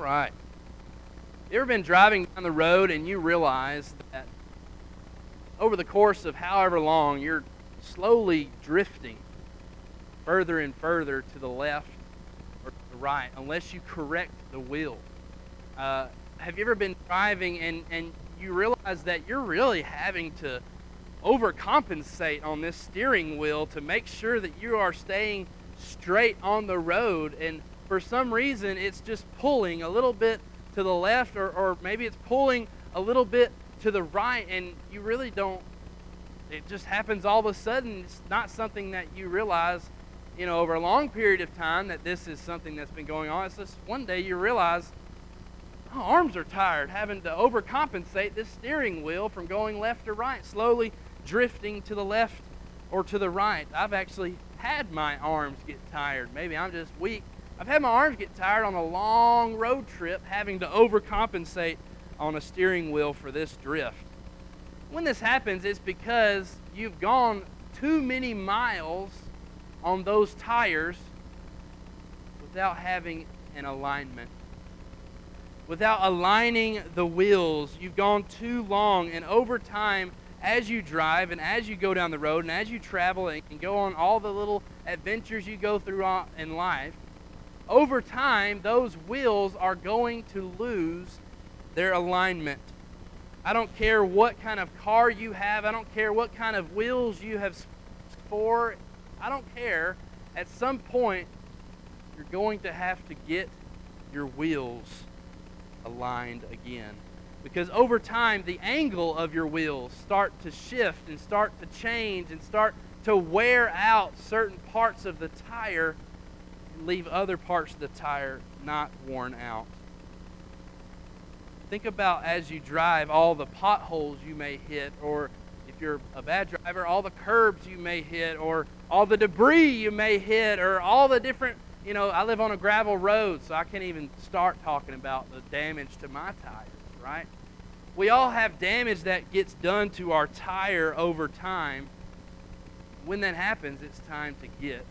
All right. You ever been driving down the road and you realize that over the course of however long you're slowly drifting further and further to the left or to the right unless you correct the wheel? Uh, have you ever been driving and, and you realize that you're really having to overcompensate on this steering wheel to make sure that you are staying straight on the road and for some reason it's just pulling a little bit to the left or, or maybe it's pulling a little bit to the right and you really don't it just happens all of a sudden. It's not something that you realize you know over a long period of time that this is something that's been going on. It's just one day you realize my arms are tired having to overcompensate this steering wheel from going left to right slowly drifting to the left or to the right. I've actually had my arms get tired. Maybe i'm just weak I've had my arms get tired on a long road trip having to overcompensate on a steering wheel for this drift. When this happens, it's because you've gone too many miles on those tires without having an alignment. Without aligning the wheels, you've gone too long, and over time, as you drive and as you go down the road and as you travel and go on all the little adventures you go through in life, over time, those wheels are going to lose their alignment. I don't care what kind of car you have, I don't care what kind of wheels you have for, I don't care. At some point, you're going to have to get your wheels aligned again. Because over time, the angle of your wheels start to shift and start to change and start to wear out certain parts of the tire leave other parts of the tire not worn out. Think about as you drive all the potholes you may hit, or if you're a bad driver, all the curbs you may hit, or all the debris you may hit, or all the different, you know, I live on a gravel road, so I can't even start talking about the damage to my tires, right? We all have damage that gets done to our tire over time. When that happens, it's time to get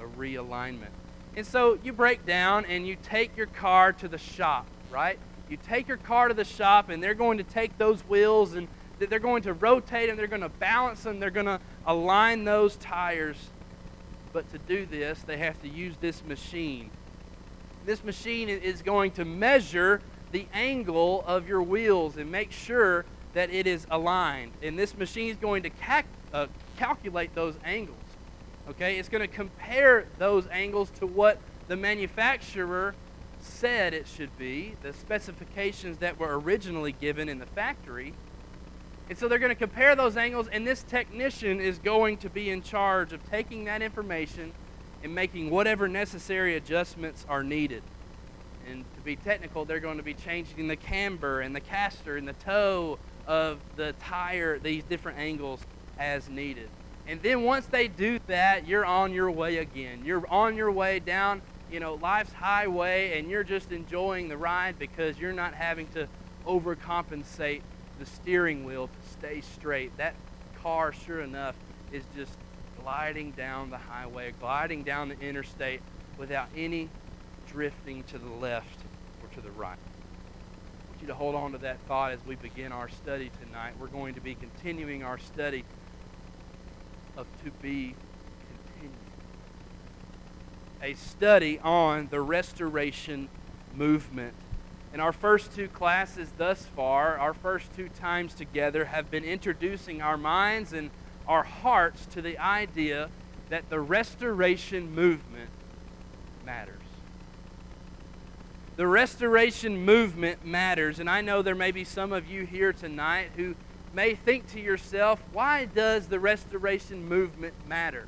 a realignment. And so you break down and you take your car to the shop, right? You take your car to the shop and they're going to take those wheels and they're going to rotate them, they're going to balance them, they're going to align those tires. But to do this, they have to use this machine. This machine is going to measure the angle of your wheels and make sure that it is aligned. And this machine is going to cal- uh, calculate those angles. Okay, it's going to compare those angles to what the manufacturer said it should be, the specifications that were originally given in the factory. And so they're going to compare those angles, and this technician is going to be in charge of taking that information and making whatever necessary adjustments are needed. And to be technical, they're going to be changing the camber and the caster and the toe of the tire, these different angles as needed. And then once they do that, you're on your way again. You're on your way down, you know, life's highway, and you're just enjoying the ride because you're not having to overcompensate the steering wheel to stay straight. That car, sure enough, is just gliding down the highway, gliding down the interstate without any drifting to the left or to the right. I want you to hold on to that thought as we begin our study tonight. We're going to be continuing our study of to be continued. A study on the restoration movement. In our first two classes thus far, our first two times together have been introducing our minds and our hearts to the idea that the restoration movement matters. The restoration movement matters, and I know there may be some of you here tonight who may think to yourself, why does the restoration movement matter?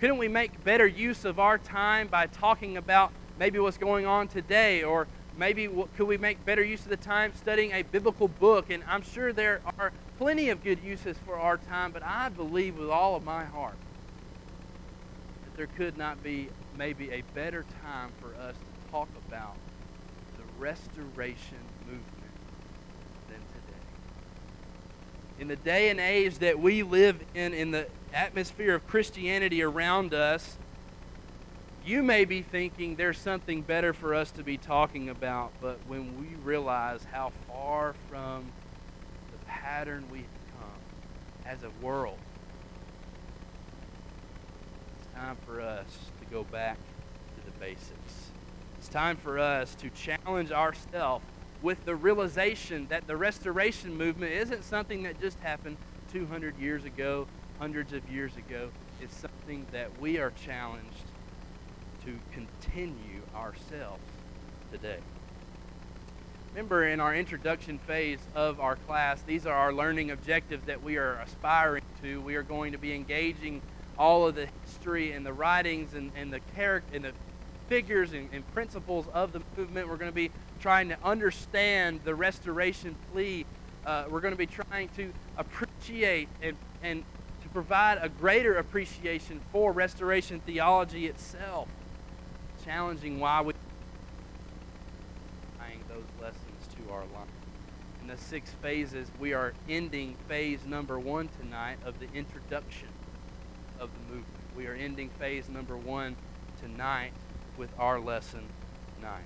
Couldn't we make better use of our time by talking about maybe what's going on today? Or maybe could we make better use of the time studying a biblical book? And I'm sure there are plenty of good uses for our time, but I believe with all of my heart that there could not be maybe a better time for us to talk about the restoration movement in the day and age that we live in, in the atmosphere of Christianity around us, you may be thinking there's something better for us to be talking about, but when we realize how far from the pattern we have come as a world, it's time for us to go back to the basics. It's time for us to challenge ourselves with the realization that the restoration movement isn't something that just happened 200 years ago, hundreds of years ago. It's something that we are challenged to continue ourselves today. Remember, in our introduction phase of our class, these are our learning objectives that we are aspiring to. We are going to be engaging all of the history and the writings and, and the character and the figures and, and principles of the movement. We're going to be trying to understand the restoration plea. Uh, we're going to be trying to appreciate and, and to provide a greater appreciation for restoration theology itself challenging why we applying those lessons to our life. In the six phases, we are ending phase number one tonight of the introduction of the movement. We are ending phase number one tonight with our lesson nine.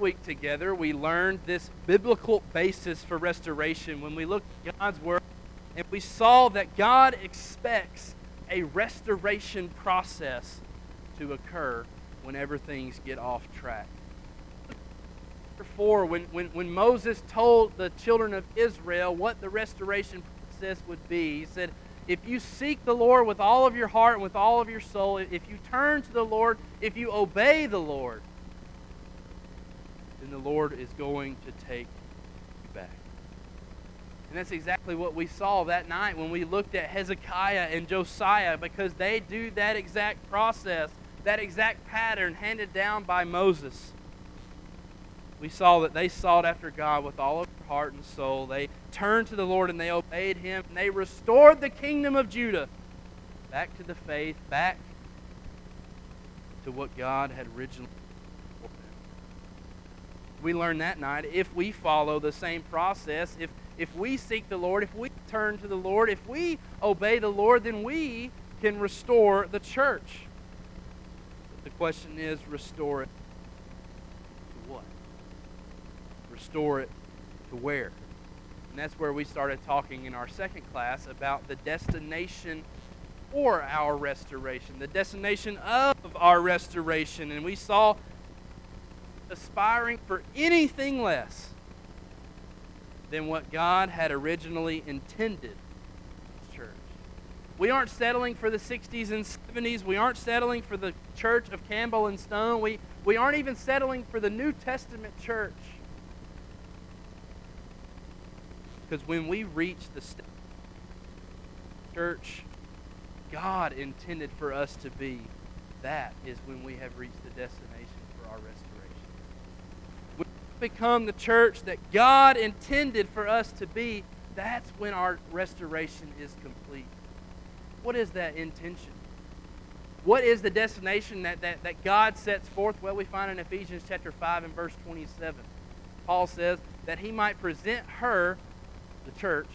Week together, we learned this biblical basis for restoration when we looked at God's Word and we saw that God expects a restoration process to occur whenever things get off track. Four, when, when, when Moses told the children of Israel what the restoration process would be, he said, If you seek the Lord with all of your heart and with all of your soul, if you turn to the Lord, if you obey the Lord, then the Lord is going to take you back. And that's exactly what we saw that night when we looked at Hezekiah and Josiah because they do that exact process that exact pattern handed down by Moses. We saw that they sought after God with all of their heart and soul. They turned to the Lord and they obeyed Him. And they restored the kingdom of Judah back to the faith, back to what God had originally we learned that night if we follow the same process if if we seek the lord if we turn to the lord if we obey the lord then we can restore the church the question is restore it to what? Restore it to where? And that's where we started talking in our second class about the destination for our restoration, the destination of our restoration. And we saw aspiring for anything less than what God had originally intended church. we aren't settling for the 60s and 70s. We aren't settling for the church of Campbell and Stone. We, we aren't even settling for the New Testament church. Because when we reach the church God intended for us to be, that is when we have reached the destination for our restoration. When we become the church that God intended for us to be, that's when our restoration is complete. What is that intention? What is the destination that, that, that God sets forth? Well, we find in Ephesians chapter 5 and verse 27. Paul says that he might present her, the church,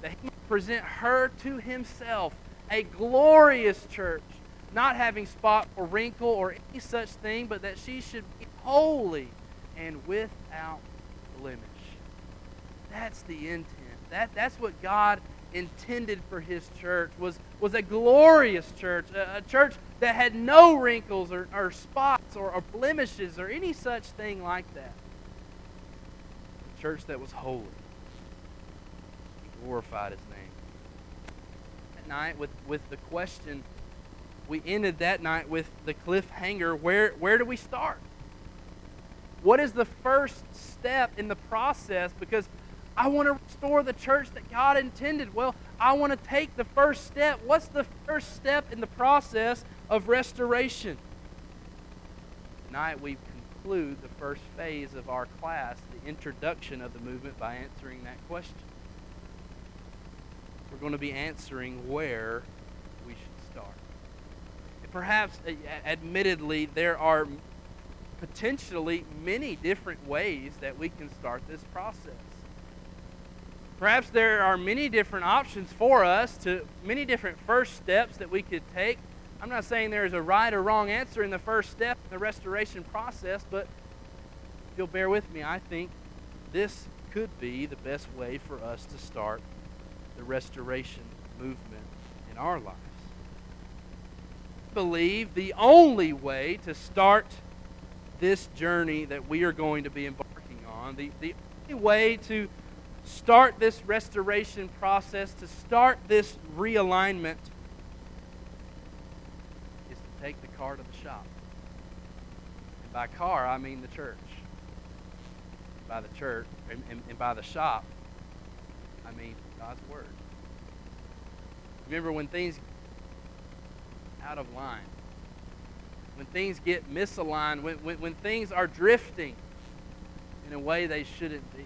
that he might present her to himself, a glorious church, not having spot or wrinkle or any such thing, but that she should be holy and without blemish. That's the intent. That, that's what God intended for his church was, was a glorious church, a, a church that had no wrinkles or, or spots or, or blemishes or any such thing like that. A church that was holy. He glorified his name. That night, with, with the question, we ended that night with the cliffhanger where, where do we start? What is the first step in the process? Because I want to restore the church that God intended. Well, I want to take the first step. What's the first step in the process of restoration? Tonight we conclude the first phase of our class, the introduction of the movement, by answering that question. We're going to be answering where we should start. Perhaps, admittedly, there are potentially many different ways that we can start this process. Perhaps there are many different options for us to many different first steps that we could take. I'm not saying there is a right or wrong answer in the first step in the restoration process, but if you'll bear with me, I think this could be the best way for us to start the restoration movement in our lives. I believe the only way to start this journey that we are going to be embarking on, the, the only way to start this restoration process, to start this realignment, is to take the car to the shop. And by car, I mean the church. By the church, and, and, and by the shop, I mean God's Word. Remember when things out of line, when things get misaligned, when, when, when things are drifting in a way they shouldn't be.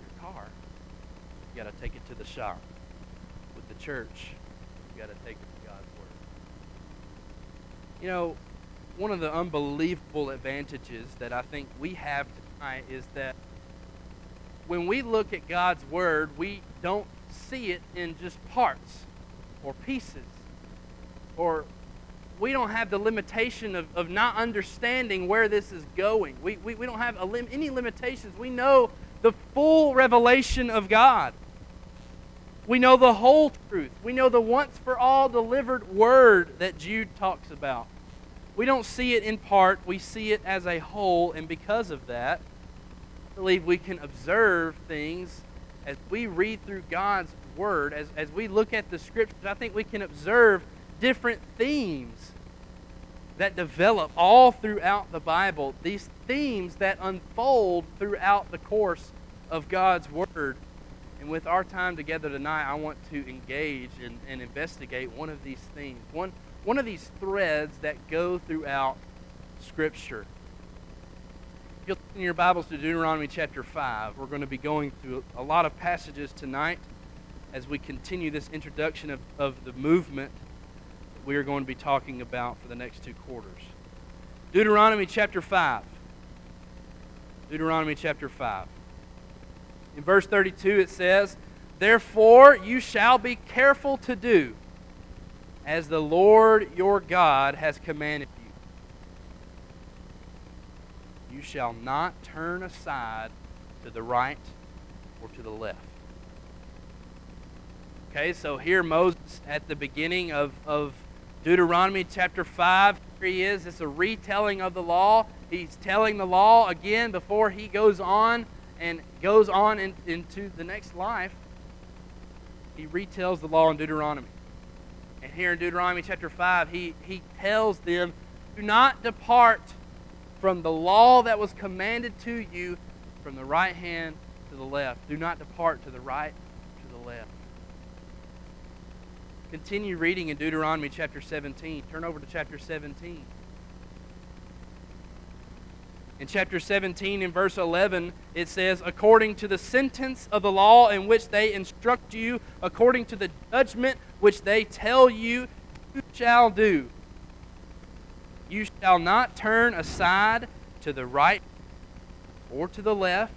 Your car, you got to take it to the shop. With the church, you got to take it to God's Word. You know, one of the unbelievable advantages that I think we have tonight is that when we look at God's Word, we don't see it in just parts or pieces or we don't have the limitation of, of not understanding where this is going. We, we, we don't have lim- any limitations. We know the full revelation of God. We know the whole truth. We know the once for all delivered word that Jude talks about. We don't see it in part, we see it as a whole, and because of that, I believe we can observe things as we read through God's word, as, as we look at the scriptures. I think we can observe different themes that develop all throughout the Bible, these themes that unfold throughout the course of God's Word. And with our time together tonight, I want to engage and, and investigate one of these themes, one, one of these threads that go throughout Scripture. If you'll in your Bibles to Deuteronomy chapter 5, we're going to be going through a lot of passages tonight as we continue this introduction of, of the movement we are going to be talking about for the next two quarters. Deuteronomy chapter 5. Deuteronomy chapter 5. In verse 32, it says, Therefore you shall be careful to do as the Lord your God has commanded you. You shall not turn aside to the right or to the left. Okay, so here Moses at the beginning of, of Deuteronomy chapter 5, here he is. It's a retelling of the law. He's telling the law again before he goes on and goes on in, into the next life. He retells the law in Deuteronomy. And here in Deuteronomy chapter 5, he, he tells them, Do not depart from the law that was commanded to you from the right hand to the left. Do not depart to the right to the left. Continue reading in Deuteronomy chapter 17. Turn over to chapter 17. In chapter 17, in verse 11, it says, According to the sentence of the law in which they instruct you, according to the judgment which they tell you, you shall do. You shall not turn aside to the right or to the left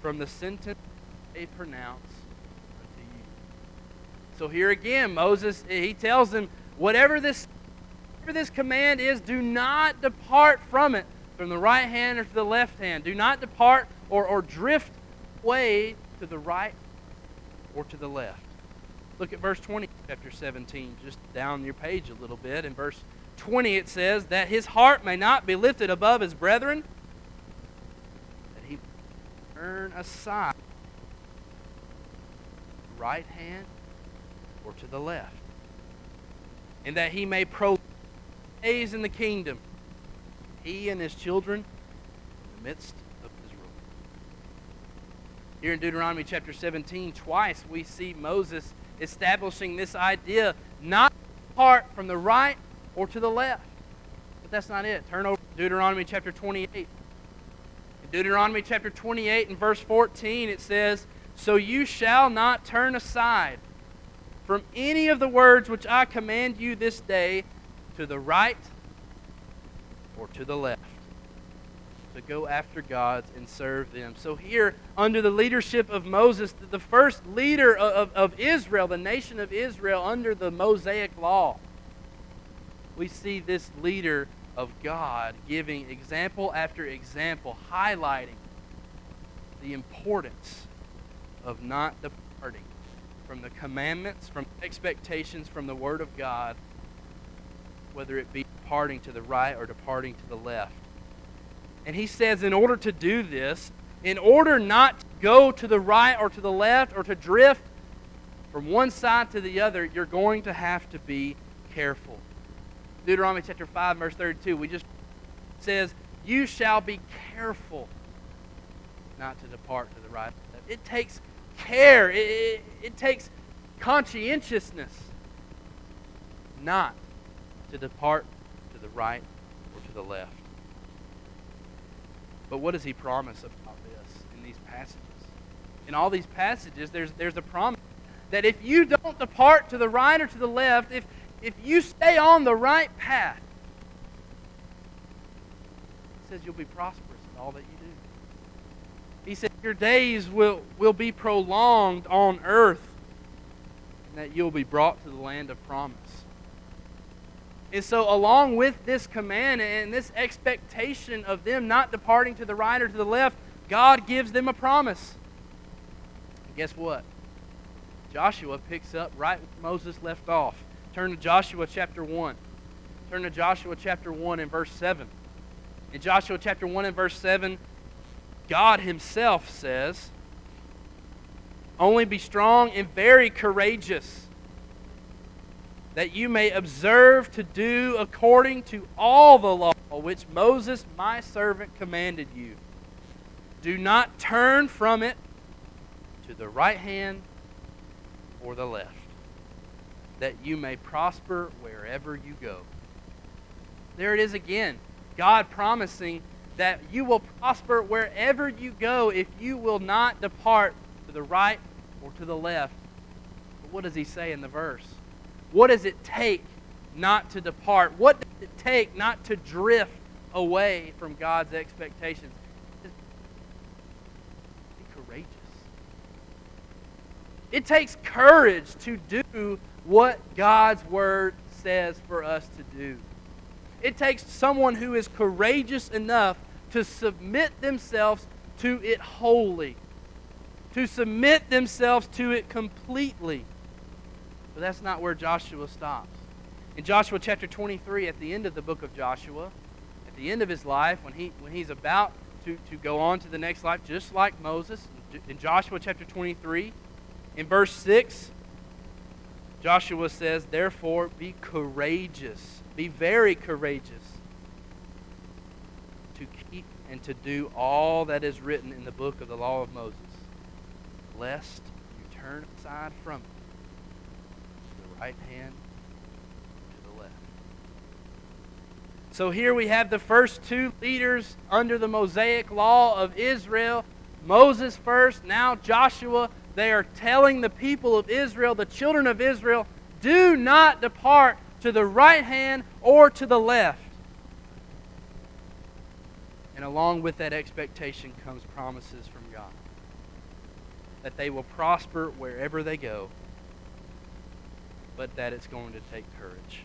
from the sentence they pronounce so here again, Moses, he tells them, whatever this, whatever this command is, do not depart from it, from the right hand or to the left hand. Do not depart or, or drift away to the right or to the left. Look at verse 20, chapter 17, just down your page a little bit. In verse 20, it says, That his heart may not be lifted above his brethren, that he turn aside right hand or to the left, and that he may days in the kingdom, he and his children in the midst of Israel. Here in Deuteronomy chapter 17, twice we see Moses establishing this idea not apart from the right or to the left. But that's not it. Turn over to Deuteronomy chapter 28. In Deuteronomy chapter 28 and verse 14, it says, So you shall not turn aside from any of the words which I command you this day to the right or to the left. to go after gods and serve them. So, here, under the leadership of Moses, the first leader of, of Israel, the nation of Israel, under the Mosaic law, we see this leader of God giving example after example, highlighting the importance of not departing from the commandments, from expectations from the Word of God, whether it be departing to the right or departing to the left. And he says, in order to do this, in order not to go to the right or to the left or to drift from one side to the other, you're going to have to be careful. Deuteronomy chapter 5, verse 32, we just says, You shall be careful not to depart to the right. It takes care, it, it, it takes conscientiousness not to depart to the right or to the left. But what does he promise about this in these passages? In all these passages, there's, there's a promise that if you don't depart to the right or to the left, if, if you stay on the right path, he says you'll be prosperous in all that you. He said your days will, will be prolonged on earth and that you'll be brought to the land of promise. And so, along with this command and this expectation of them not departing to the right or to the left, God gives them a promise. And guess what? Joshua picks up right where Moses left off. Turn to Joshua chapter 1. Turn to Joshua chapter 1 and verse 7. In Joshua chapter 1 and verse 7, God Himself says, Only be strong and very courageous that you may observe to do according to all the law which Moses my servant commanded you. Do not turn from it to the right hand or the left, that you may prosper wherever you go. There it is again. God promising that you will prosper wherever you go if you will not depart to the right or to the left. But what does he say in the verse? What does it take not to depart? What does it take not to drift away from God's expectations? Be courageous. It takes courage to do what God's Word says for us to do. It takes someone who is courageous enough to submit themselves to it wholly, to submit themselves to it completely. But that's not where Joshua stops. In Joshua chapter 23, at the end of the book of Joshua, at the end of his life, when, he, when he's about to, to go on to the next life, just like Moses, in Joshua chapter 23, in verse 6, Joshua says, Therefore, be courageous, be very courageous to keep and to do all that is written in the book of the law of Moses, lest you turn aside from it to the right hand to the left. So here we have the first two leaders under the Mosaic law of Israel Moses first, now Joshua. They are telling the people of Israel, the children of Israel, do not depart to the right hand or to the left. And along with that expectation comes promises from God that they will prosper wherever they go but that it's going to take courage.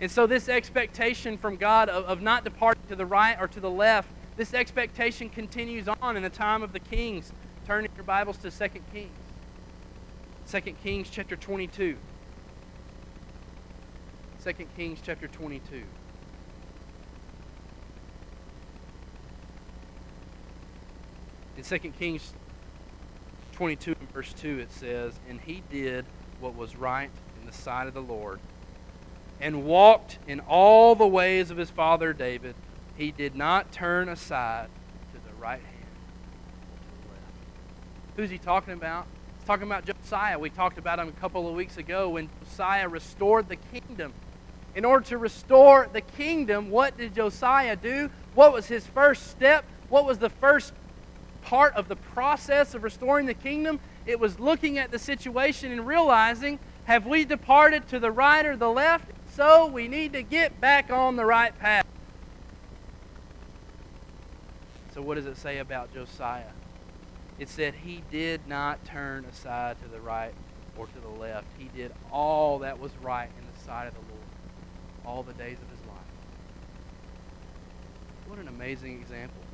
And so, this expectation from God of, of not departing to the right or to the left, this expectation continues on in the time of the kings. Turn your Bibles to 2 Kings. 2 Kings chapter 22. 2 Kings chapter 22. In 2 Kings 22 verse 2 it says, And he did what was right in the sight of the Lord, and walked in all the ways of his father David. He did not turn aside to the right hand or to the left. Who's he talking about? He's talking about Josiah. We talked about him a couple of weeks ago when Josiah restored the kingdom. In order to restore the kingdom, what did Josiah do? What was his first step? What was the first part of the process of restoring the kingdom? It was looking at the situation and realizing have we departed to the right or the left? So we need to get back on the right path. So, what does it say about Josiah? It said he did not turn aside to the right or to the left. He did all that was right in the sight of the Lord all the days of his life. What an amazing example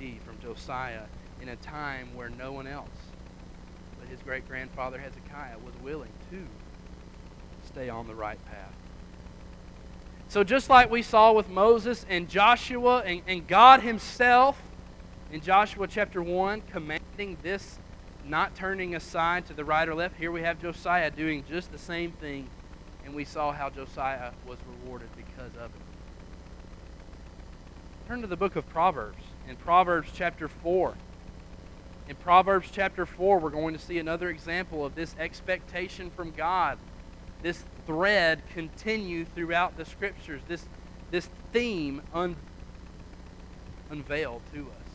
see from Josiah in a time where no one else but his great grandfather Hezekiah was willing to stay on the right path. So, just like we saw with Moses and Joshua and, and God Himself in Joshua chapter 1 commanding this not turning aside to the right or left, here we have Josiah doing just the same thing, and we saw how Josiah was rewarded because of it. Turn to the book of Proverbs. In Proverbs chapter 4, in Proverbs chapter 4, we're going to see another example of this expectation from God. This thread continue throughout the scriptures, this, this theme un, unveiled to us.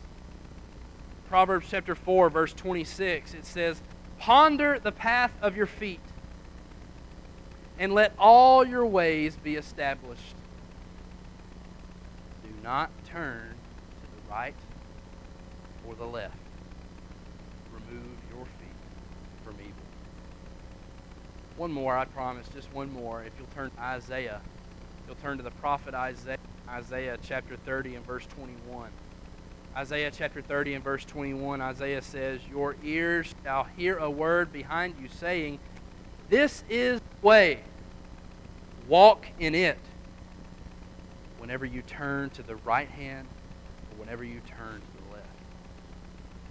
Proverbs chapter 4, verse 26, it says, Ponder the path of your feet, and let all your ways be established. Do not turn to the right or the left. Remove your feet from evil. One more, I promise, just one more. If you'll turn to Isaiah, you'll turn to the prophet Isaiah, Isaiah chapter 30 and verse 21. Isaiah chapter 30 and verse 21, Isaiah says, Your ears shall hear a word behind you saying, This is the way, walk in it. Whenever you turn to the right hand, or whenever you turn to the left.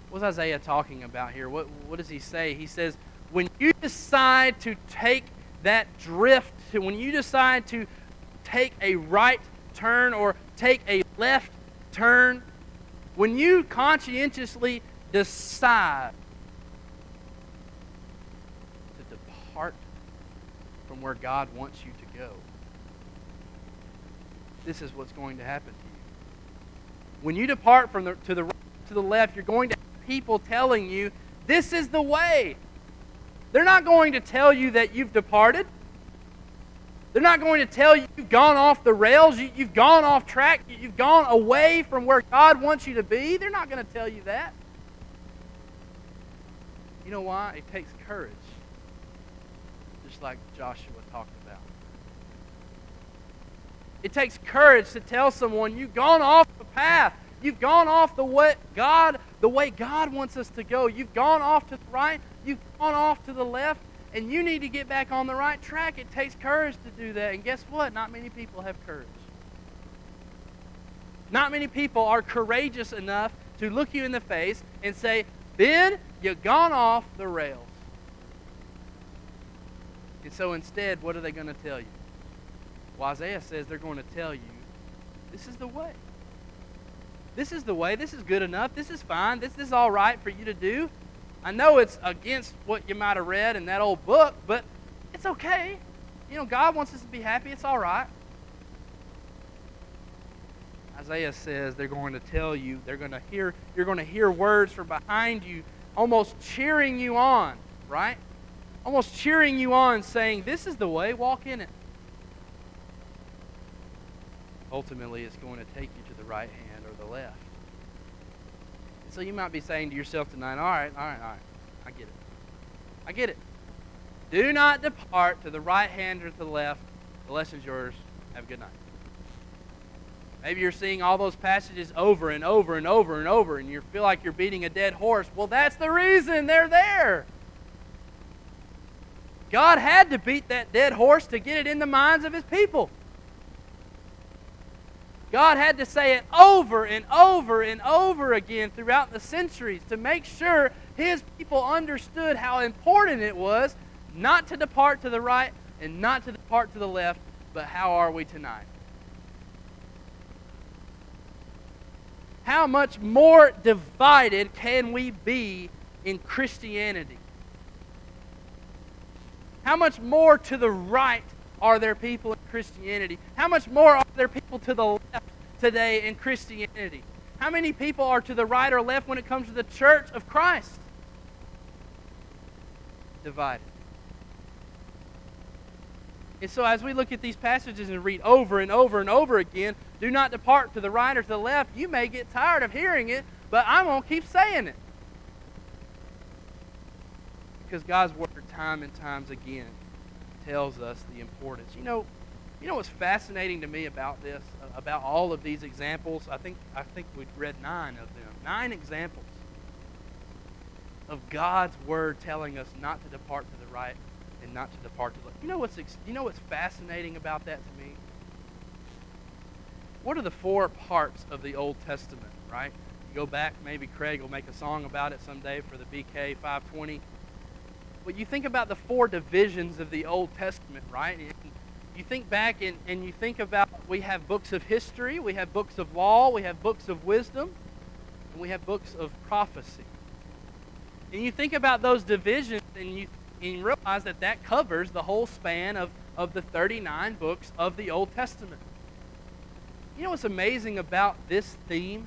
What's Isaiah talking about here? What, what does he say? He says, When you decide to take that drift, when you decide to take a right turn or take a left turn, when you conscientiously decide to depart from where God wants you to this is what's going to happen to you. When you depart from the, to the to the left, you're going to have people telling you, this is the way. They're not going to tell you that you've departed. They're not going to tell you you've gone off the rails, you, have gone off track, you've gone away from where God wants you to be. They're not going to tell you that. You know why? It takes courage, just like Joshua talked about. It takes courage to tell someone you've gone off the path. You've gone off the way God, the way God wants us to go. You've gone off to the right. You've gone off to the left and you need to get back on the right track. It takes courage to do that. And guess what? Not many people have courage. Not many people are courageous enough to look you in the face and say, Ben, you've gone off the rails. And so instead, what are they going to tell you? Well, Isaiah says they're going to tell you, this is the way. This is the way. This is good enough. This is fine. This, this is all right for you to do. I know it's against what you might have read in that old book, but it's okay. You know, God wants us to be happy. It's all right. Isaiah says they're going to tell you, they're going to hear, you're going to hear words from behind you, almost cheering you on, right? Almost cheering you on, saying, This is the way, walk in it. Ultimately, it's going to take you to the right hand or the left. So you might be saying to yourself tonight, all right, all right, all right. I get it. I get it. Do not depart to the right hand or to the left. The lesson's yours. Have a good night. Maybe you're seeing all those passages over and over and over and over, and you feel like you're beating a dead horse. Well, that's the reason they're there. God had to beat that dead horse to get it in the minds of his people. God had to say it over and over and over again throughout the centuries to make sure his people understood how important it was not to depart to the right and not to depart to the left, but how are we tonight? How much more divided can we be in Christianity? How much more to the right are there people in Christianity? How much more are there people to the left today in Christianity? How many people are to the right or left when it comes to the church of Christ? Divided. And so, as we look at these passages and read over and over and over again, do not depart to the right or to the left, you may get tired of hearing it, but I'm going to keep saying it. Because God's Word, time and times again, tells us the importance. You know, you know what's fascinating to me about this, uh, about all of these examples? I think I think we've read nine of them. Nine examples of God's word telling us not to depart to the right and not to depart to the left. You know what's you know what's fascinating about that to me? What are the four parts of the Old Testament, right? You go back, maybe Craig will make a song about it someday for the BK 520. But you think about the four divisions of the Old Testament, right? And you think back and, and you think about we have books of history, we have books of law, we have books of wisdom, and we have books of prophecy. And you think about those divisions and you, and you realize that that covers the whole span of, of the 39 books of the Old Testament. You know what's amazing about this theme?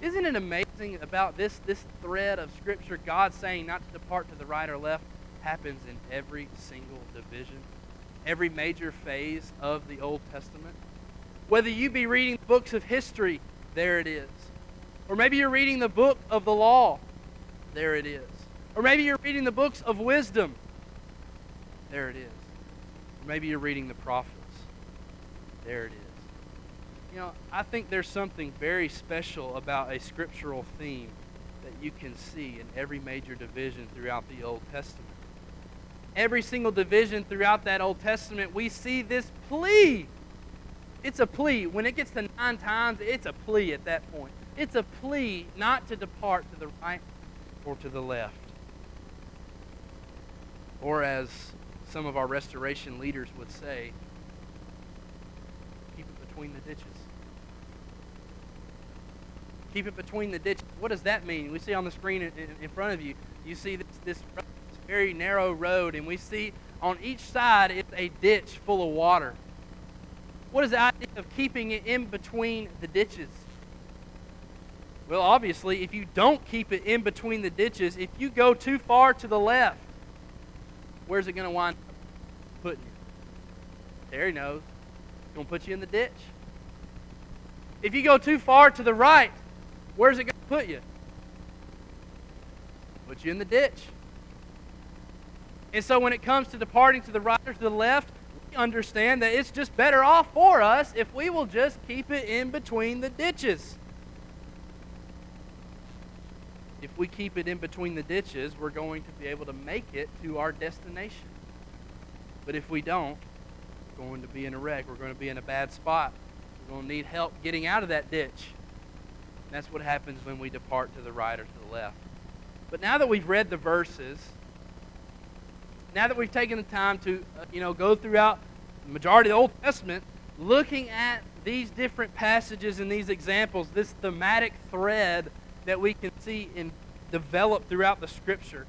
Isn't it amazing about this, this thread of Scripture, God saying not to depart to the right or left, happens in every single division, every major phase of the Old Testament? Whether you be reading books of history, there it is. Or maybe you're reading the book of the law. There it is. Or maybe you're reading the books of wisdom. There it is. Or maybe you're reading the prophets. There it is. You know, I think there's something very special about a scriptural theme that you can see in every major division throughout the Old Testament. Every single division throughout that Old Testament, we see this plea. It's a plea. When it gets to nine times, it's a plea at that point. It's a plea not to depart to the right or to the left. Or as some of our restoration leaders would say, keep it between the ditches. Keep it between the ditches. What does that mean? We see on the screen in, front of you, you see this, this very narrow road, and we see on each side it's a ditch full of water. What is the idea of keeping it in between the ditches? Well, obviously, if you don't keep it in between the ditches, if you go too far to the left, where's it going to wind up putting you? Terry knows. It's going to put you in the ditch. If you go too far to the right, where's it going to put you? Put you in the ditch. And so when it comes to departing to the right or to the left, we understand that it's just better off for us if we will just keep it in between the ditches if we keep it in between the ditches, we're going to be able to make it to our destination. But if we don't, we're going to be in a wreck. We're going to be in a bad spot. We're going to need help getting out of that ditch. And that's what happens when we depart to the right or to the left. But now that we've read the verses, now that we've taken the time to, uh, you know, go throughout the majority of the Old Testament, looking at these different passages and these examples, this thematic thread that we can see and develop throughout the Scripture.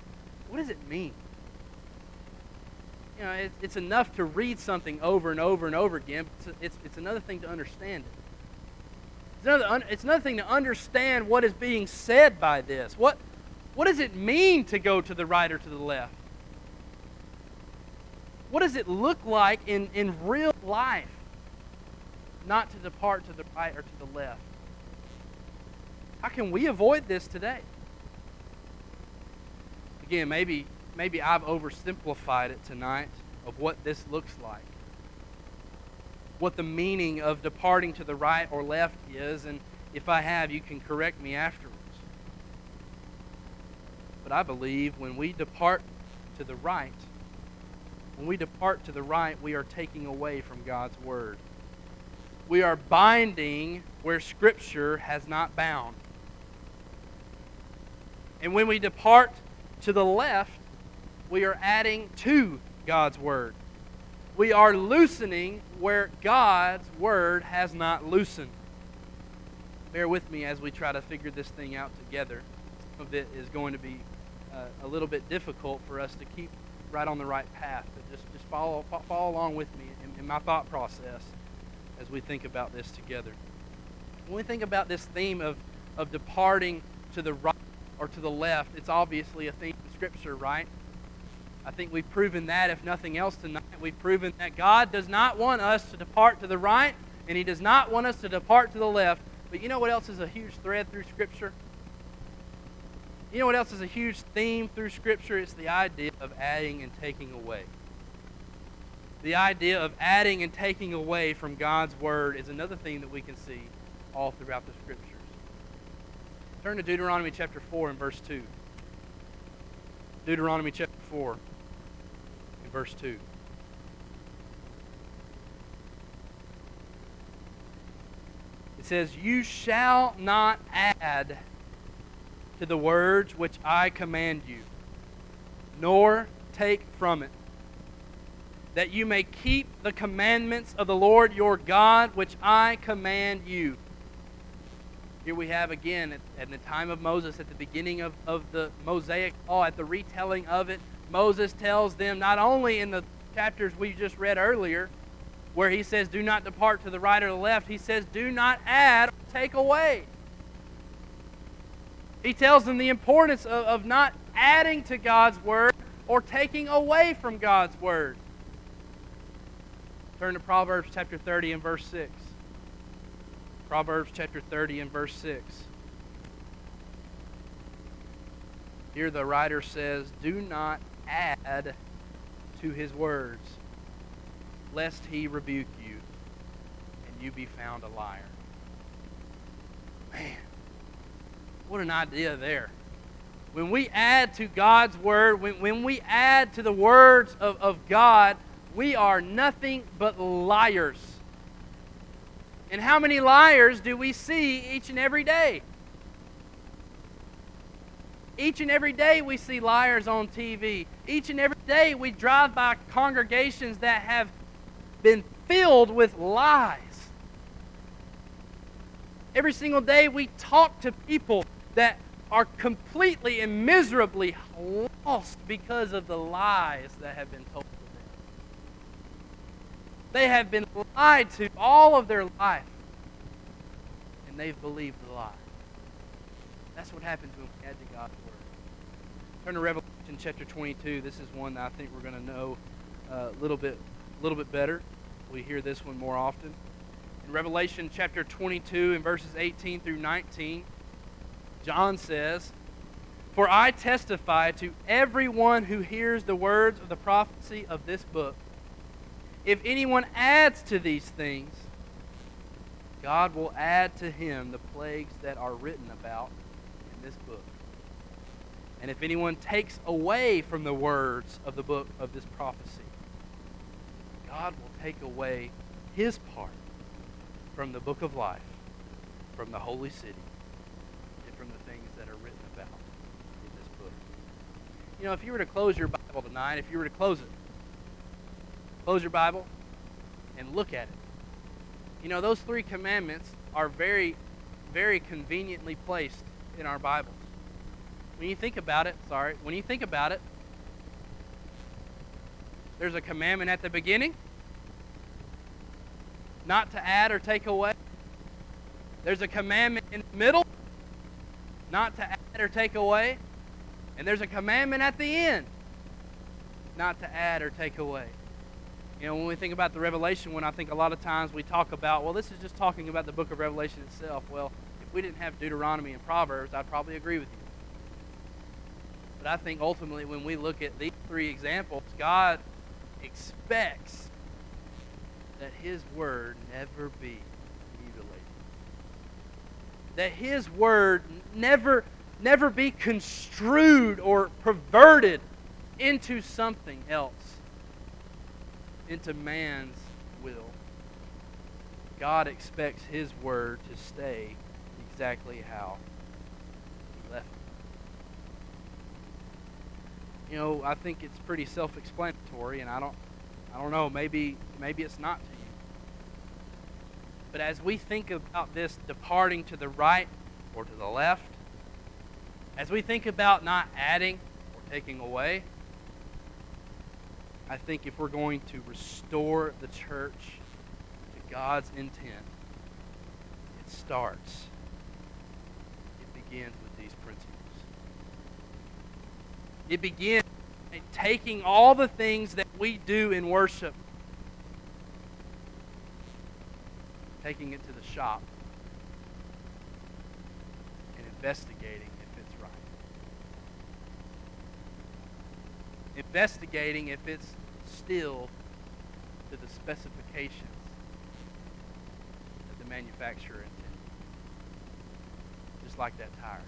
What does it mean? You know, it, it's enough to read something over and over and over again. It's, it's, it's another thing to understand it. It's another, it's another thing to understand what is being said by this. What, what does it mean to go to the right or to the left? What does it look like in, in real life not to depart to the right or to the left? How can we avoid this today? Again, maybe maybe I've oversimplified it tonight of what this looks like. What the meaning of departing to the right or left is, and if I have, you can correct me afterwards. But I believe when we depart to the right, when we depart to the right, we are taking away from God's Word. We are binding where Scripture has not bound. And when we depart to the left, we are adding to God's Word. We are loosening where God's Word has not loosened. Bear with me as we try to figure this thing out together. Some of it is going to be uh, a little bit difficult for us to keep right on the right path. But just, just follow, follow along with me in, in my thought process as we think about this together. When we think about this theme of, of departing to the right or to the left, it's obviously a theme in Scripture, right? I think we've proven that, if nothing else tonight. We've proven that God does not want us to depart to the right, and He does not want us to depart to the left. But you know what else is a huge thread through Scripture? You know what else is a huge theme through Scripture? It's the idea of adding and taking away. The idea of adding and taking away from God's Word is another thing that we can see all throughout the Scriptures. Turn to Deuteronomy chapter 4 and verse 2. Deuteronomy chapter 4 and verse 2. It says, You shall not add to the words which I command you, nor take from it, that you may keep the commandments of the Lord your God, which I command you. Here we have again, at, the time of Moses, at the beginning of, of the Mosaic law, at the retelling of it, Moses tells them not only in the chapters we just read earlier, where he says, Do not depart to the right or the left, he says, Do not add or take away. He tells them the importance of, of not adding to God's word or taking away from God's word. Turn to Proverbs chapter 30 and verse 6. Proverbs chapter 30 and verse 6. Here the writer says, Do not add to his words, lest he rebuke you and you be found a liar. Man, what an idea there. When we add to God's word, when, when we add to the words of, of God, we are nothing but liars. And how many liars do we see each and every day? Each and every day we see liars on TV. Each and every day we drive by congregations that have been filled with lies. Every single day we talk to people that are completely and miserably lost because of the lies that have been told to them. They have been lied to all of their life, and they've believed the lie. That's what happens when we add to God's Word. Turn to Revelation chapter 22. This is one that I think we're going to know uh, a little bit, little bit better. We hear this one more often. In Revelation chapter 22, in verses 18 through 19, John says, For I testify to everyone who hears the words of the prophecy of this book. If anyone adds to these things, God will add to him the plagues that are written about in this book. And if anyone takes away from the words of the book of this prophecy, God will take away his part from the book of life, from the holy city, and from the things that are written about in this book. You know, if you were to close your Bible tonight, if you were to close it, close your Bible and look at it. You know, those three commandments are very, very conveniently placed in our Bibles. When you think about it, sorry, when you think about it, there's a commandment at the beginning not to add or take away. There's a commandment in the middle not to add or take away. And there's a commandment at the end not to add or take away. You know, when we think about the Revelation, when I think a lot of times we talk about, well, this is just talking about the book of Revelation itself. Well, if we didn't have Deuteronomy and Proverbs, I'd probably agree with you. But I think ultimately, when we look at these three examples, God expects that His word never be mutilated. That His word never, never be construed or perverted into something else, into man's will. God expects His word to stay exactly how He left it. You know, I think it's pretty self-explanatory, and I don't I don't know, maybe maybe it's not to you. But as we think about this departing to the right or to the left, as we think about not adding or taking away, I think if we're going to restore the church to God's intent, it starts, it begins with these principles. It begins right, taking all the things that we do in worship, taking it to the shop, and investigating if it's right. Investigating if it's still to the specifications that the manufacturer intended. Just like that tire.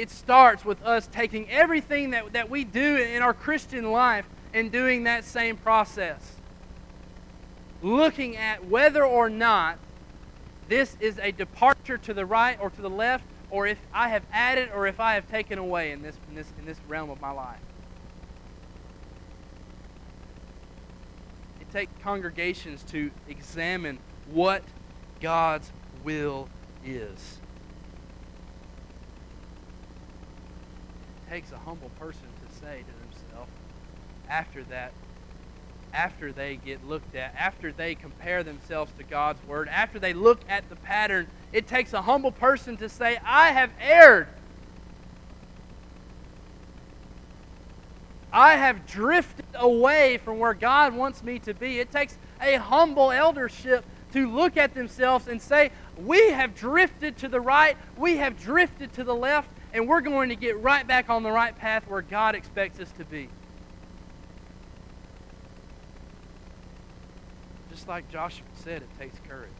It starts with us taking everything that, that we do in our Christian life and doing that same process. Looking at whether or not this is a departure to the right or to the left, or if I have added or if I have taken away in this, in this, in this realm of my life. It takes congregations to examine what God's will is. It takes a humble person to say to themselves after that after they get looked at, after they compare themselves to God's word, after they look at the pattern, it takes a humble person to say, I have erred. I have drifted away from where God wants me to be. It takes a humble eldership to look at themselves and say, We have drifted to the right, we have drifted to the left, and we're going to get right back on the right path where God expects us to be. Just like Joshua said, it takes courage.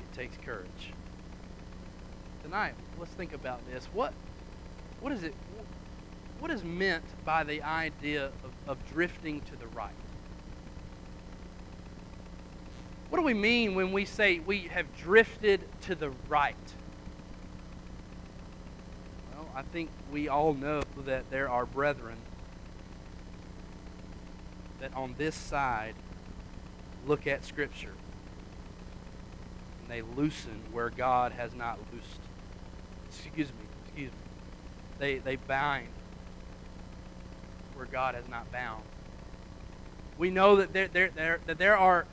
It takes courage. Tonight, let's think about this. What, what is it? what is meant by the idea of, of drifting to the right? What do we mean when we say we have drifted to the right? I think we all know that there are brethren that on this side look at Scripture and they loosen where God has not loosed. Excuse me, excuse me. They, they bind where God has not bound. We know that there, there, there, that there are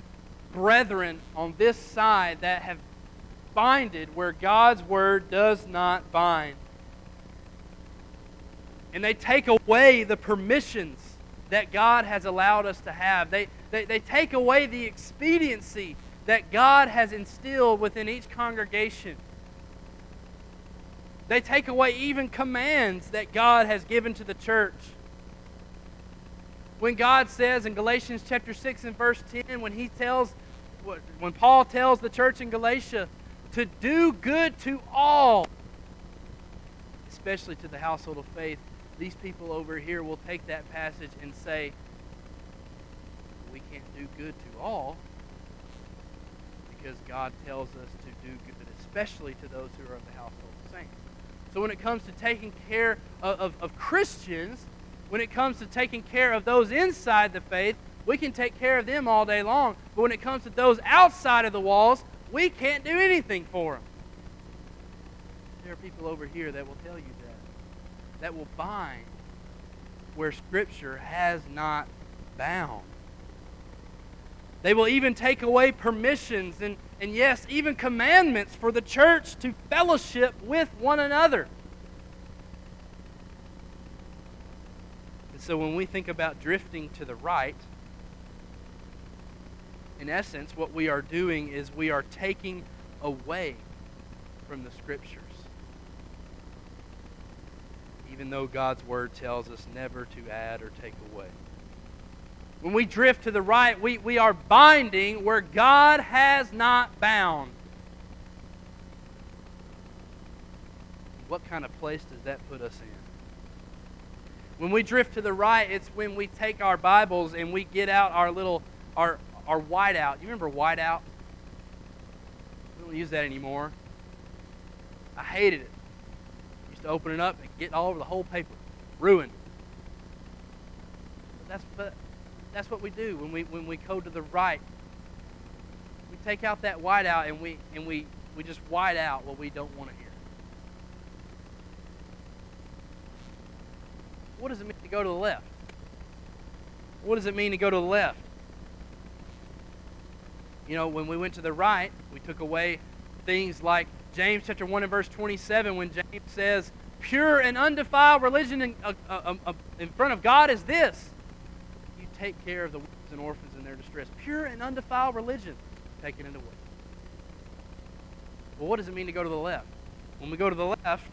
brethren on this side that have binded where God's word does not bind. And they take away the permissions that God has allowed us to have. They, they, they take away the expediency that God has instilled within each congregation. They take away even commands that God has given to the church when God says in Galatians chapter 6 and verse 10, when he tells, when Paul tells the church in Galatia to do good to all, especially to the household of faith, these people over here will take that passage and say, we can't do good to all because God tells us to do good, especially to those who are of the household of saints. So when it comes to taking care of, of, of Christians, when it comes to taking care of those inside the faith, we can take care of them all day long. But when it comes to those outside of the walls, we can't do anything for them. There are people over here that will tell you that. Will bind where Scripture has not bound. They will even take away permissions and, and yes, even commandments for the church to fellowship with one another. And so when we think about drifting to the right, in essence, what we are doing is we are taking away from the Scriptures. Even though God's Word tells us never to add or take away. When we drift to the right, we, we are binding where God has not bound. What kind of place does that put us in? When we drift to the right, it's when we take our Bibles and we get out our little, our, our whiteout. You remember whiteout? We don't use that anymore. I hated it. To open it up and get all over the whole paper. Ruined. But that's, but that's what we do when we, when we go to the right. We take out that whiteout and we, and we, we just white out what we don't want to hear. what does it mean to go to the left? What does it mean to go to the left? You know, when we went to the right, we took away things like James chapter 1 and verse 27 when James says, pure and undefiled religion in, uh, uh, uh, in front of God is this you take care of the widows and orphans in their distress. Pure and undefiled religion, taking it away. Well, what does it mean to go to the left? When we go to the left,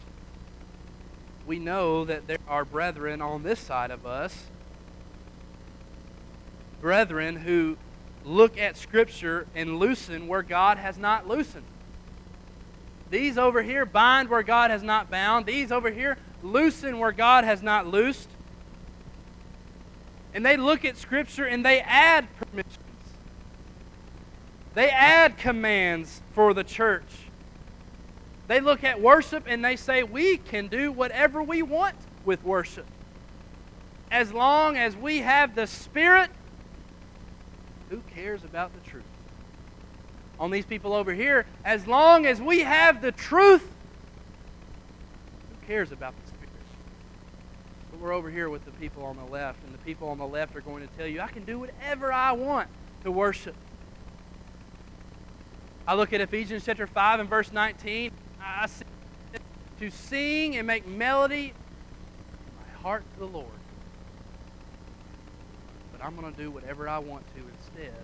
we know that there are brethren on this side of us, brethren who look at Scripture and loosen where God has not loosened. These over here bind where God has not bound. These over here loosen where God has not loosed. And they look at Scripture and they add permissions. They add commands for the church. They look at worship and they say, we can do whatever we want with worship. As long as we have the Spirit, who cares about the truth? On these people over here, as long as we have the truth, who cares about the Spirit? But we're over here with the people on the left, and the people on the left are going to tell you, I can do whatever I want to worship. I look at Ephesians chapter 5 and verse 19. I see to sing and make melody my heart to the Lord. But I'm going to do whatever I want to instead.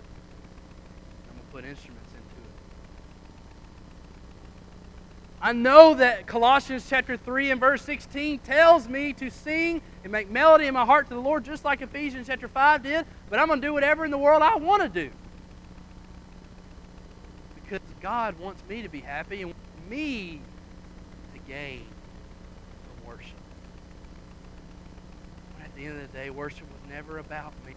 I'm going to put instruments into it. I know that Colossians chapter 3 and verse 16 tells me to sing and make melody in my heart to the Lord just like Ephesians chapter 5 did, but I'm going to do whatever in the world I want to do. Because God wants me to be happy and me to gain from worship. But at the end of the day, worship was never about me.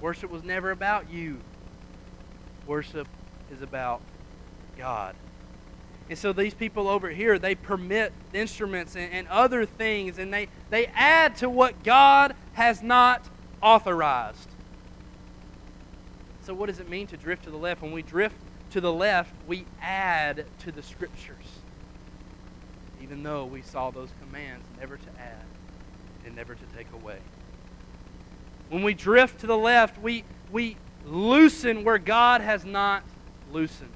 Worship was never about you. Worship is about God. And so these people over here, they permit instruments and, and, other things, and they, they add to what God has not authorized. So, what does it mean to drift to the left? When we drift to the left, we add to the scriptures. Even though we saw those commands never to add and never to take away. When we drift to the left, we, we loosen where God has not loosened.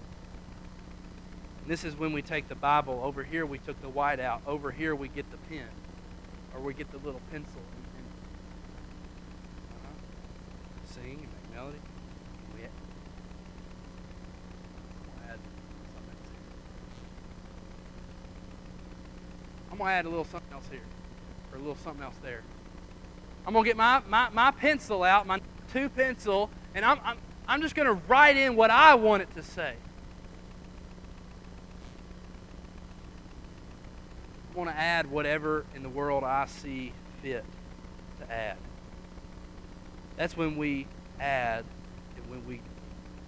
This is when we take the Bible. Over here, we took the white out. Over here, we get the pen. Or we get the little pencil. And, Uh-huh. Sing and make melody. I'm going to add a little something else here, or a little something else there. I'm going to get my, my, my pencil out, my two pencil, and I'm, I'm, I'm just going to write in what I want it to say. Want to add whatever in the world I see fit to add. That's when we add and when we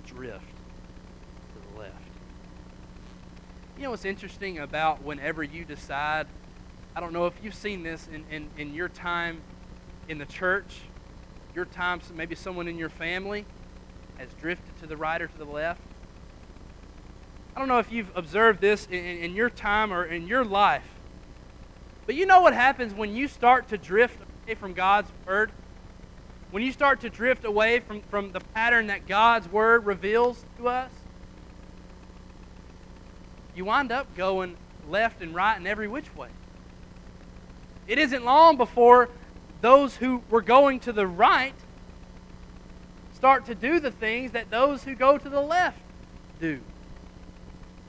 drift to the left. You know what's interesting about whenever you decide I don't know if you've seen this in, in, in your time in the church, your time, maybe someone in your family has drifted to the right or to the left. I don't know if you've observed this in, in your time or in your life. But you know what happens when you start to drift away from God's Word? When you start to drift away from, from the pattern that God's Word reveals to us? You wind up going left and right and every which way. It isn't long before those who were going to the right start to do the things that those who go to the left do.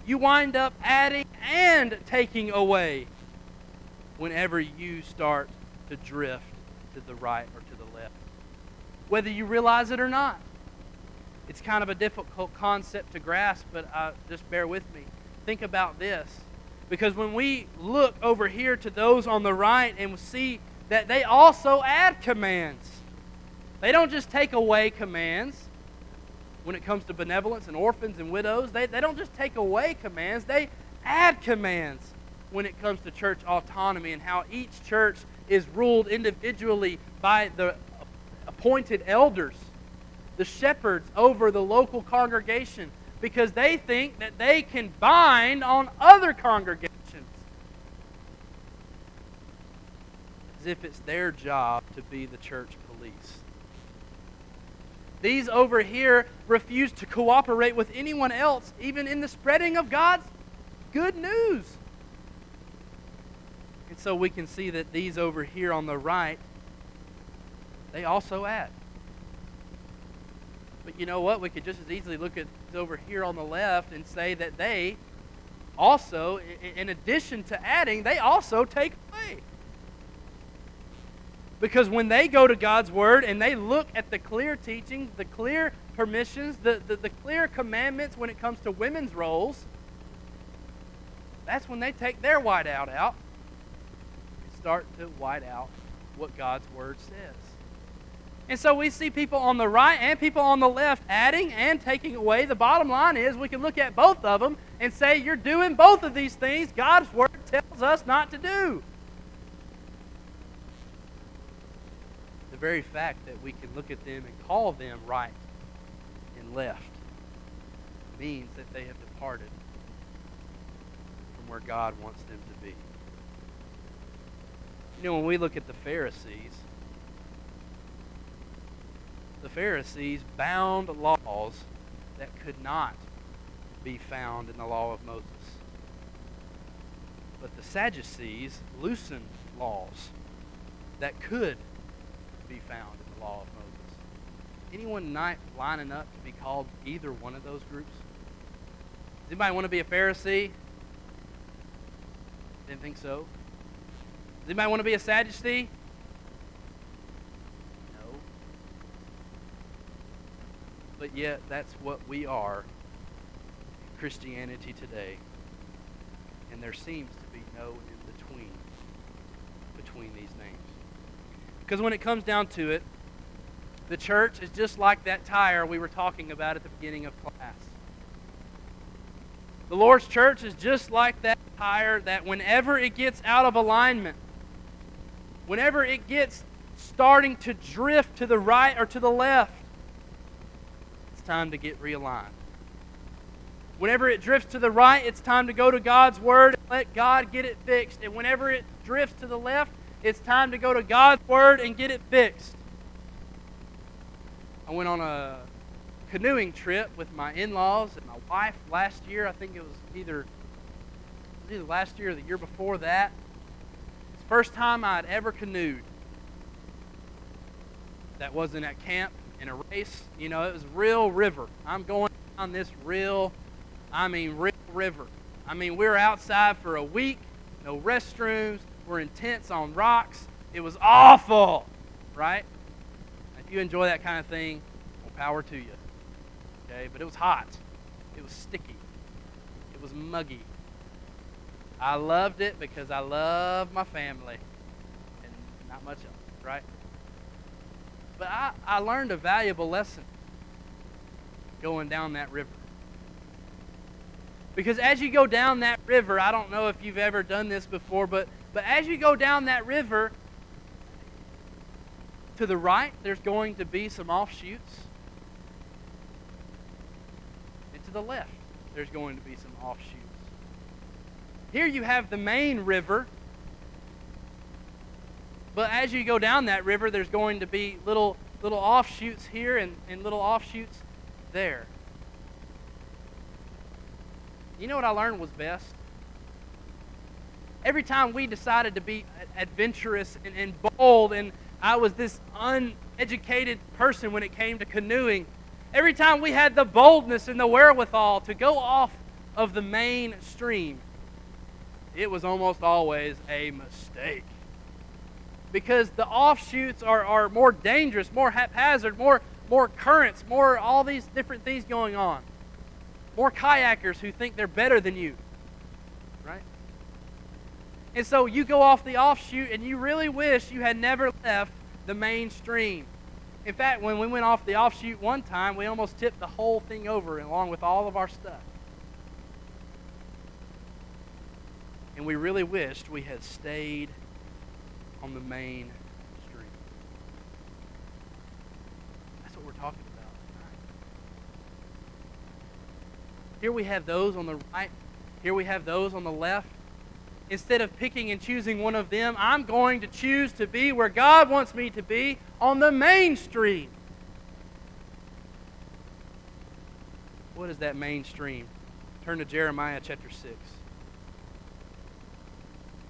You wind up adding and taking away whenever you start to drift to the right or to the left, whether you realize it or not. It's kind of a difficult concept to grasp, but uh, just bear with me. Think about this because when we look over here to those on the right and see that they also add commands, they don't just take away commands when it comes to benevolence and orphans and widows. They, they don't just take away commands, they add commands when it comes to church autonomy and how each church is ruled individually by the appointed elders, the shepherds over the local congregation because they think that they can bind on other congregations as if it's their job to be the church police. These over here refuse to cooperate with anyone else, even in the spreading of God's good news. So we can see that these over here on the right, they also add. But you know what? We could just as easily look at over here on the left and say that they also, in addition to adding, they also take away. Because when they go to God's Word and they look at the clear teachings, the clear permissions, the, the, the, clear commandments when it comes to women's roles, that's when they take their whiteout out and start to white out what God's Word says. And so we see people on the right and people on the left adding and taking away. The bottom line is we can look at both of them and say, You're doing both of these things God's Word tells us not to do. The very fact that we can look at them and call them right and left means that they have departed from where God wants them to be. You know, when we look at the Pharisees, the Pharisees bound laws that could not be found in the law of Moses. But the Sadducees loosened laws that could be found in the law of Moses. Anyone not lining up to be called either one of those groups? Does anybody want to be a Pharisee? Didn't think so. Anybody want to be a Sadducee? No. But yet that's what we are in Christianity today. And there seems to be no in between between these names. Because when it comes down to it, the church is just like that tire we were talking about at the beginning of class. The Lord's church is just like that tire that whenever it gets out of alignment, whenever it gets starting to drift to the right or to the left, it's time to get realigned. Whenever it drifts to the right, it's time to go to God's Word and let God get it fixed. And whenever it drifts to the left, it's time to go to God's Word and get it fixed. I went on a canoeing trip with my in laws and my wife last year. I think it was either, it was either last year or the year before that. First time I'd ever canoed. That wasn't at camp in a race. You know, it was real river. I'm going on this real, I mean, real river. I mean, we were outside for a week, no restrooms. We're in tents on rocks. It was awful, right? If you enjoy that kind of thing, well, power to you. Okay, but it was hot. It was sticky. It was muggy. I loved it because I love my family and not much else, right? But I, I learned a valuable lesson going down that river. Because as you go down that river, I don't know if you've ever done this before, but, but as you go down that river, to the right, there's going to be some offshoots. And to the left, there's going to be some offshoots. Here you have the main river but as you go down that river, there's going to be little little offshoots here and, and little offshoots there. You know what I learned was best? Every time we decided to be adventurous and, and bold, and I was this uneducated person when it came to canoeing, every time we had the boldness and the wherewithal to go off of the main stream, it was almost always a mistake because the offshoots are, are more dangerous, more haphazard, more, more currents, more all these different things going on. More kayakers who think they're better than you. Right? And so you go off the offshoot and you really wish you had never left the mainstream. In fact, when we went off the offshoot one time, we almost tipped the whole thing over along with all of our stuff. And we really wished we had stayed on the main street. That's what we're talking about tonight. Here we have those on the right. Here we have those on the left. Instead of picking and choosing one of them, I'm going to choose to be where God wants me to be on the main street. What is that mainstream? Turn to Jeremiah chapter 6.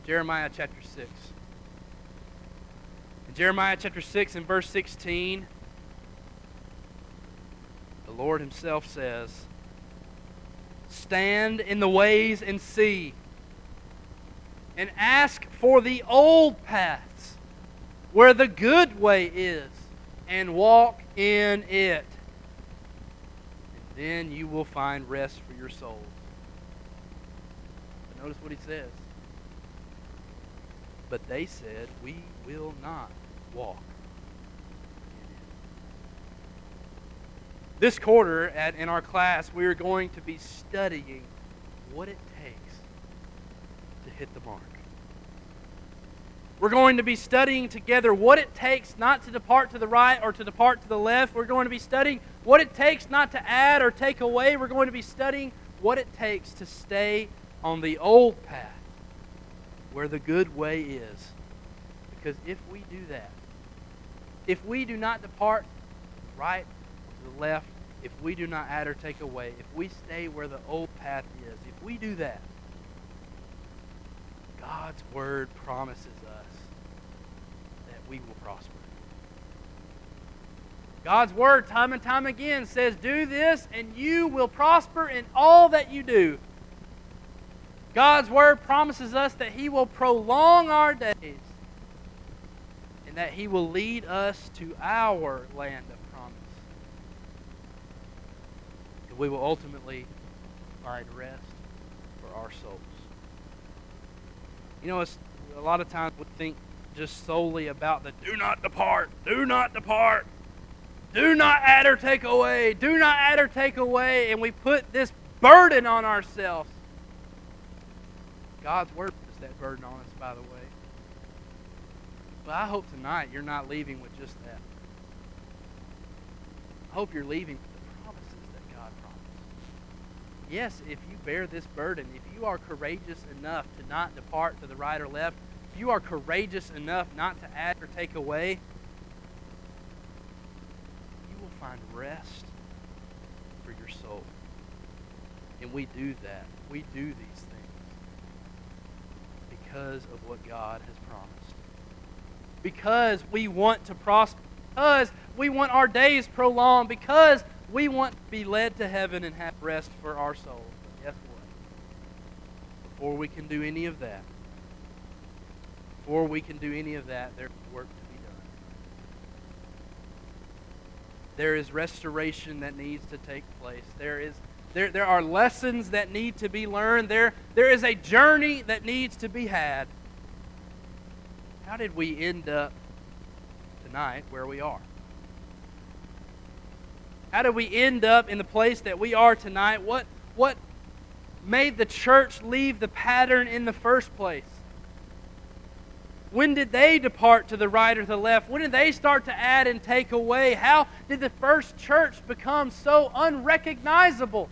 Jeremiah chapter 6. In Jeremiah chapter 6 and verse 16, the Lord Himself says, Stand in the ways and see, and ask for the old paths where the good way is, and walk in it. And then you will find rest for your souls. But notice what He says. But they said, We will not walk. This quarter at, in our class, we are going to be studying what it takes to hit the mark. We're going to be studying together what it takes not to depart to the right or to depart to the left. We're going to be studying what it takes not to add or take away. We're going to be studying what it takes to stay on the old path where the good way is. Because if we do that, if we do not depart right to the left, if we do not add or take away, if we stay where the old path is, if we do that, God's word promises us that we will prosper. God's word, time and time again, says, Do this, and you will prosper in all that you do. God's word promises us that He will prolong our days and that He will lead us to our land of promise. And we will ultimately find rest for our souls. You know, it's, a lot of times we think just solely about the do not depart, do not depart, do not add or take away, do not add or take away, and we put this burden on ourselves. God's word puts that burden on us, by the way. But I hope tonight you're not leaving with just that. I hope you're leaving with the promises that God promised. Yes, if you bear this burden, if you are courageous enough to not depart to the right or left, if you are courageous enough not to add or take away, you will find rest for your soul. And we do that. We do these things because of what God has promised because we want to prosper, because we want our days prolonged, because we want to be led to heaven and have rest for our souls. But guess what? Before we can do any of that, before we can do any of that, there's work to be done. There is restoration that needs to take place. There is there, there are lessons that need to be learned. There, there is a journey that needs to be had. How did we end up tonight where we are? How did we end up in the place that we are tonight? What, what made the church leave the pattern in the first place? When did they depart to the right or the left? When did they start to add and take away? How did the first church become so unrecognizable?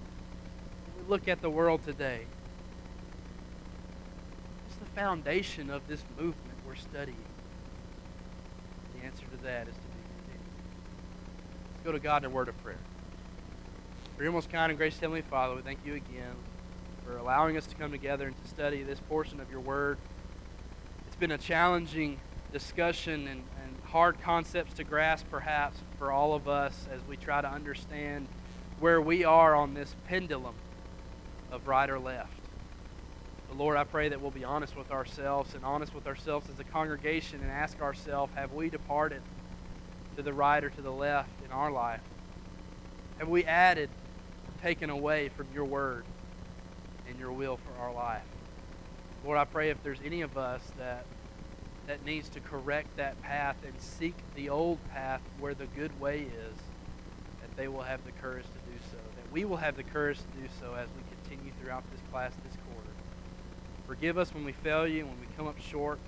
Look at the world today. What's the foundation of this movement? we're studying? The answer to that is to be continued. Let's go to God in a word of prayer. For your most kind and gracious Heavenly Father, we thank you again for allowing us to come together and to study this portion of your word. It's been a challenging discussion and, and hard concepts to grasp, perhaps, for all of us as we try to understand where we are on this pendulum of right or left. But Lord, I pray that we'll be honest with ourselves and honest with ourselves as a congregation and ask ourselves have we departed to the right or to the left in our life? Have we added, taken away from your word and your will for our life? Lord, I pray if there's any of us that that needs to correct that path and seek the old path where the good way is, that they will have the courage to do so. That we will have the courage to do so as we throughout this class this quarter. Forgive us when we fail you and when we come up short.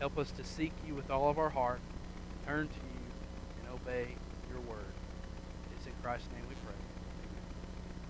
Help us to seek you with all of our heart, turn to you, and obey your word. It's in Christ's name.